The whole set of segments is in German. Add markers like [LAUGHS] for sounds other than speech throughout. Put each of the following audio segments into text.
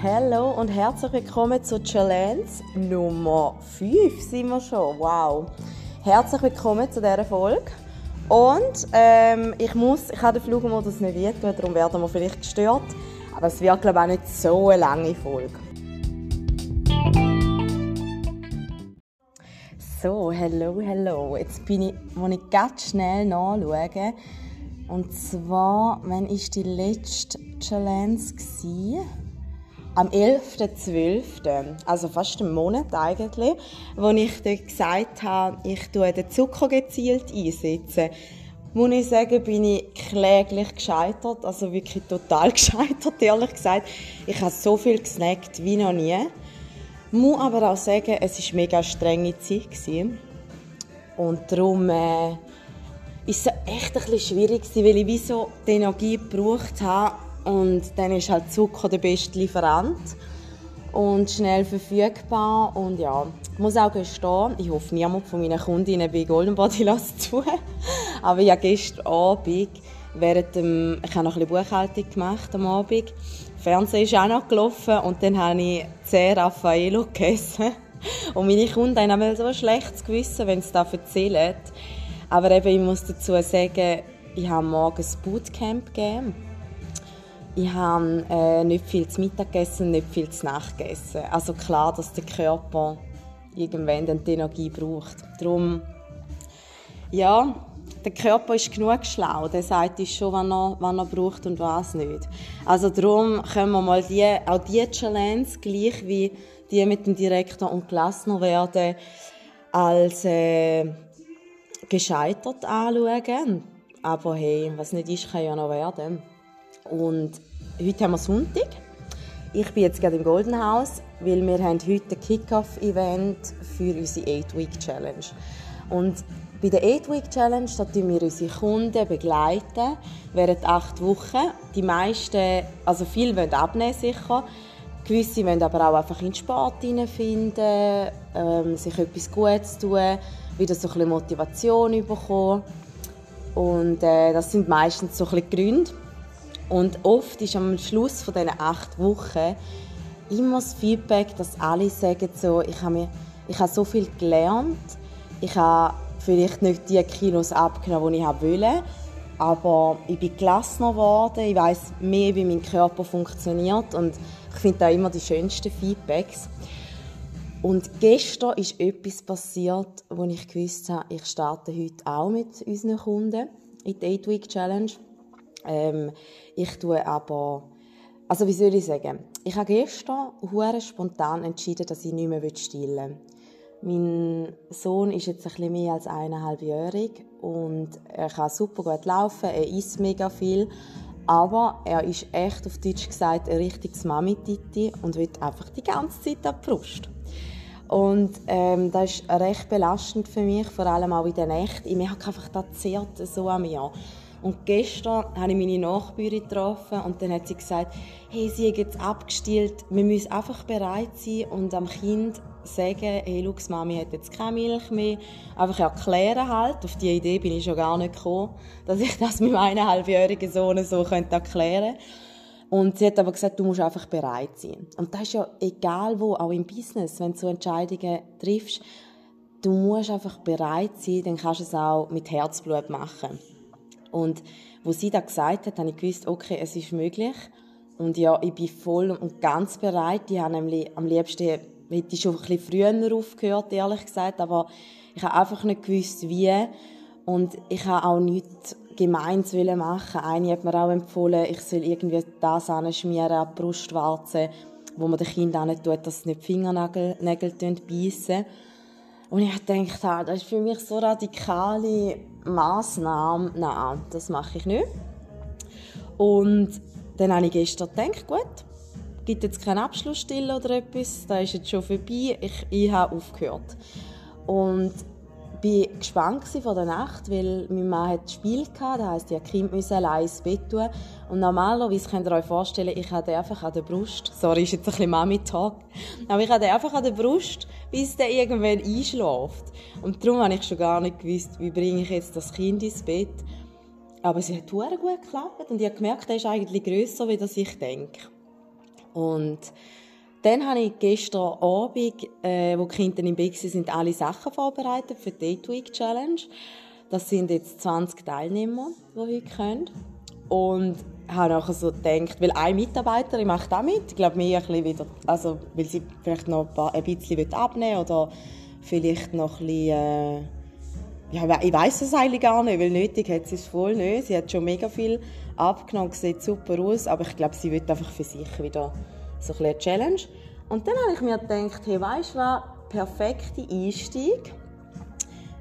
Hallo und herzlich willkommen zur Challenge Nummer 5 sind wir schon. Wow. Herzlich willkommen zu dieser Folge. Und ähm, ich muss, ich habe den Flugmodus nicht wehtun, darum werden wir vielleicht gestört. Aber es wird, glaube ich, auch nicht so eine lange Folge. So, hello, hello. Jetzt bin ich, muss ich ganz schnell nachschauen. Und zwar, wann war die letzte Challenge? Gewesen? Am 11.12., also fast einen Monat eigentlich, wo ich dort gesagt habe, ich tue den Zucker gezielt einsetzen. Muss ich sagen, bin ich kläglich gescheitert, also wirklich total [LAUGHS] gescheitert, ehrlich gesagt. Ich habe so viel gesnackt wie noch nie. Muss aber auch sagen, es war mega strenge Zeit. Und darum äh, ist es echt ein bisschen schwierig, weil ich wie so die Energie gebraucht habe. Und dann ist halt Zucker der beste Lieferant und schnell verfügbar. Und ja, ich muss auch gestehen, ich hoffe, niemand von meinen Kundinnen bei Golden Body [LAUGHS] lässt zu. Aber habe gestern Abend, während dem, ich habe noch ein bisschen Buchhaltung gemacht am Abend, Fernsehen ist auch noch gelaufen und dann habe ich 10 Raffaello gegessen. [LAUGHS] Und meine Kunden haben so ein schlechtes Gewissen, wenn sie das erzählen. Aber eben, ich muss dazu sagen, ich habe morgens Bootcamp gegeben. Ich habe äh, nicht viel zu Mittag gegessen, nicht viel zu Nacht gegessen. Also klar, dass der Körper irgendwann dann die Energie braucht. Darum, ja, der Körper ist genug schlau. Der sagt uns schon, was er, was er braucht und was nicht. Also darum können wir mal die, auch diese Challenge, gleich wie die mit dem Direktor und Klassner werden, als äh, gescheitert anschauen. Aber hey, was nicht ist, kann ja noch werden. Und heute haben wir Sonntag. Ich bin jetzt gerade im Golden House, weil wir haben heute ein Kick-Off-Event für unsere 8-Week-Challenge. Und bei der 8-Week-Challenge tun wir unsere Kunden begleiten während acht Wochen. Die meisten, also viele wollen abnehmen sicher. Gewisse wollen aber auch einfach in den Sport hineinfinden, ähm, sich etwas Gutes tun wieder so ein bisschen Motivation bekommen. Und äh, das sind meistens so ein bisschen Gründe. Und oft ist am Schluss von diesen acht Wochen immer das Feedback, dass alle sagen so, ich habe, mir, ich habe so viel gelernt, ich habe vielleicht nicht die Kilos abgenommen, die ich wollte, aber ich bin gelassener geworden, ich weiß mehr, wie mein Körper funktioniert und ich finde da immer die schönsten Feedbacks. Und gestern ist etwas passiert, wo ich gewusst habe, ich starte heute auch mit unseren Kunden in die 8-Week-Challenge. Ähm, ich tue aber, also wie soll ich sagen, ich habe gestern hure spontan entschieden, dass ich nicht mehr stillen will. Mein Sohn ist jetzt ein bisschen mehr als eineinhalbjährig und er kann super gut laufen, er isst mega viel, aber er ist echt auf Deutsch gesagt ein richtiges Mami-Titi und will einfach die ganze Zeit an die Brust. Und ähm, das ist recht belastend für mich, vor allem auch in der Nacht. Ich merke einfach, das zehrt so an mir. Und gestern habe ich meine Nachbarin getroffen und dann hat sie gesagt, hey, sie hat jetzt abgestillt, wir müssen einfach bereit sein und am Kind sagen, hey, schau, Mami hat jetzt keine Milch mehr. Einfach erklären halt. Auf die Idee bin ich schon gar nicht gekommen, dass ich das mit meinem eineinhalbjährigen Sohn so erklären könnte. Und sie hat aber gesagt, du musst einfach bereit sein. Und das ist ja egal wo, auch im Business, wenn du so Entscheidungen triffst, du musst einfach bereit sein, dann kannst du es auch mit Herzblut machen. Und wo sie das gesagt hat, habe ich gewusst, okay, es ist möglich. Und ja, ich bin voll und ganz bereit. Ich habe nämlich am liebsten, hätte ich schon ein bisschen früher aufgehört, ehrlich gesagt, aber ich habe einfach nicht gewusst, wie. Und ich habe auch nichts gemeins machen. Eine hat mir auch empfohlen, ich soll irgendwie das anschmieren an die Brustwarze, wo man den Kindern nicht tut, dass sie nicht die Fingernägel beißen. Und ich dachte, ah, das ist für mich so radikale Massnahme. Nein, das mache ich nicht. Und dann habe ich gestern gedacht, gut, gibt jetzt keinen Abschlussstill oder etwas, da ist jetzt schon vorbei, ich, ich habe aufgehört. Und war gespannt vor der Nacht, weil mein Mann hat Spiel hatte, das heisst, die Kind müssen allein ins Bett tun. Und normalerweise könnt ihr euch vorstellen, ich hatte einfach an der Brust, sorry, ist jetzt ein bisschen Mami-Talk, aber ich hatte einfach an der Brust, bis der irgendwann einschläft. Und darum habe ich schon gar nicht gewusst, wie bringe ich jetzt das Kind ins Bett. Aber sie hat gut geklappt und ich habe gemerkt, er ist eigentlich grösser, das ich denke. Und dann habe ich gestern Abend, äh, wo die Kinder im Bett sind, alle Sachen vorbereitet für die Date Week Challenge. Das sind jetzt 20 Teilnehmer, die heute können. Und habe nachher so gedacht, weil eine Mitarbeiterin macht auch mit, ich glaube mir ein bisschen wieder, also weil sie vielleicht noch ein, paar, ein bisschen abnehmen oder vielleicht noch ein bisschen, äh, ja, ich weiß es eigentlich gar nicht, weil nötig hat sie es voll nicht. Sie hat schon mega viel abgenommen, sieht super aus, aber ich glaube, sie wird einfach für sich wieder so ein eine Challenge. Und dann habe ich mir gedacht, hey, weißt du was, perfekte Einstieg.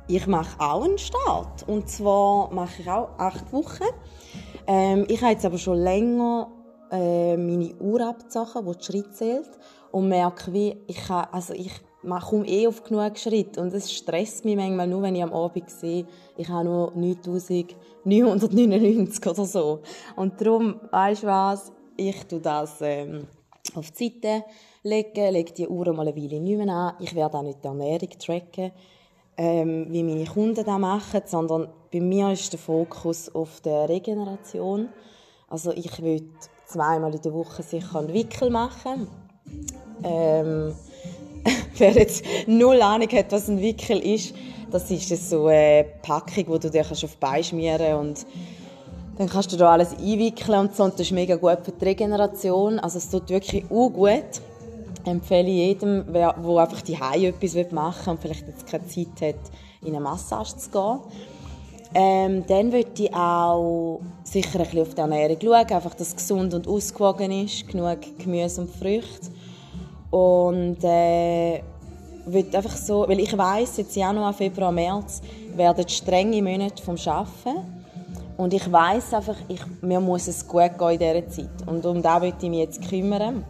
Ich mache auch einen Start. Und zwar mache ich auch acht Wochen. Ähm, ich habe jetzt aber schon länger äh, meine Uhr abgezogen, wo die Schritt zählt. Und merke, wie ich kann, also ich komme eh auf genug Schritte. Und es stresst mich manchmal nur, wenn ich am Abend sehe, ich habe nur 9999 oder so. Und darum, weißt du was, ich tue das ähm, auf die Seite legen, lege die Uhr mal eine Weile nicht mehr an. Ich werde auch nicht die Ernährung tracken, ähm, wie meine Kunden das machen, sondern bei mir ist der Fokus auf der Regeneration. Also ich will zweimal in der Woche sicher einen Wickel machen. Ähm, [LAUGHS] wer jetzt null Ahnung hat, was ein Wickel ist, das ist so eine Packung, wo du dir auf die Beine schmieren kannst dann kannst du da alles einwickeln und so. Und das ist mega gut für die Regeneration. Also es tut wirklich auch gut. Empfehle ich jedem, der einfach die etwas machen will und vielleicht jetzt keine Zeit hat, in eine Massage zu gehen. Ähm, dann würde ich auch sicher ein bisschen auf die Ernährung schauen, einfach, dass es gesund und ausgewogen ist, genug Gemüse und Früchte. Und äh, würde einfach so, weil ich weiß jetzt Januar, Februar, März werden strenge Monate vom Arbeiten. Und ich weiß einfach, ich, mir muss es gut gehen in dieser Zeit. Und um das möchte ich mich jetzt kümmern.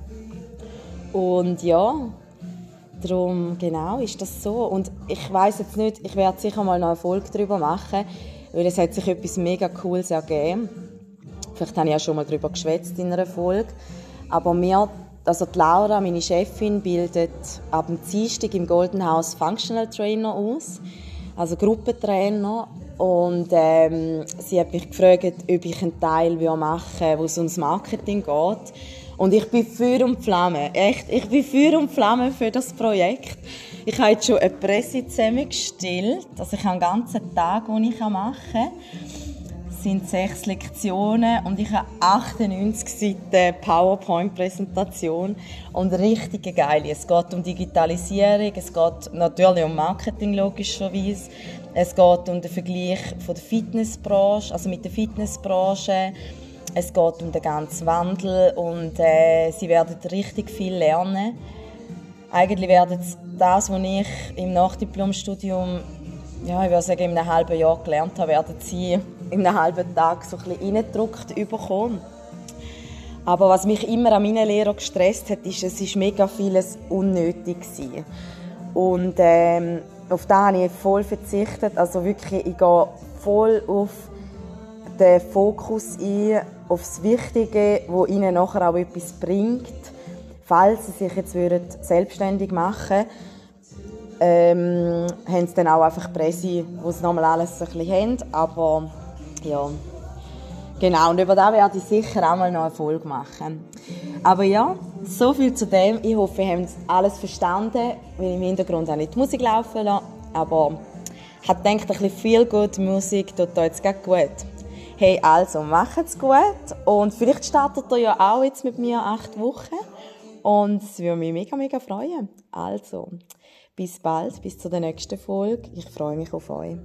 Und ja, darum, genau, ist das so. Und ich weiß jetzt nicht, ich werde sicher mal noch eine Folge darüber machen, weil es hat sich etwas mega Cooles ergeben. Vielleicht habe ich ja schon mal darüber geschwätzt in einer Folge. Aber mir, also die Laura, meine Chefin, bildet ab dem Dienstag im Golden House Functional Trainer aus. Also Gruppentrainer. Und ähm, sie hat mich gefragt, ob ich einen Teil machen will, wo es ums Marketing geht. Und ich bin Feuer und Flamme. Echt, ich bin Feuer und Flamme für das Projekt. Ich habe jetzt schon eine Presse zusammengestellt. Also ich habe einen ganzen Tag, den ich machen kann. Sind sechs Lektionen und ich habe 98 Seiten PowerPoint-Präsentation und richtig geil. Es geht um Digitalisierung, es geht natürlich um Marketing logischerweise, es geht um den Vergleich von der Fitnessbranche, also mit der Fitnessbranche. Es geht um den ganzen Wandel und äh, sie werden richtig viel lernen. Eigentlich werden das, was ich im Nachdiplomstudium, ja, ich würde sagen, in einem halben Jahr gelernt habe, werden sie in einem halben Tag so ein bisschen reingedrückt bekommen. Aber was mich immer an meinen Lehrer gestresst hat, ist, es ist mega vieles unnötig gewesen. Und ähm, auf das habe ich voll verzichtet. Also wirklich, ich gehe voll auf den Fokus ein, auf das Wichtige, wo ihnen nachher auch etwas bringt, falls sie sich jetzt selbstständig machen ähm, haben sie dann auch einfach Presse, wo sie nochmal alles ein bisschen haben, aber ja, genau, und über das werde ich sicher auch mal noch eine Folge machen. Aber ja, so viel zu dem. Ich hoffe, ihr habt alles verstanden, weil im Hintergrund auch nicht die Musik laufen lassen. Aber ich gedacht, ein bisschen viel gute Musik tut da jetzt gut. Hey, also, macht's gut. Und vielleicht startet ihr ja auch jetzt mit mir acht Wochen. Und es würde mich mega, mega freuen. Also, bis bald, bis zur nächsten Folge. Ich freue mich auf euch.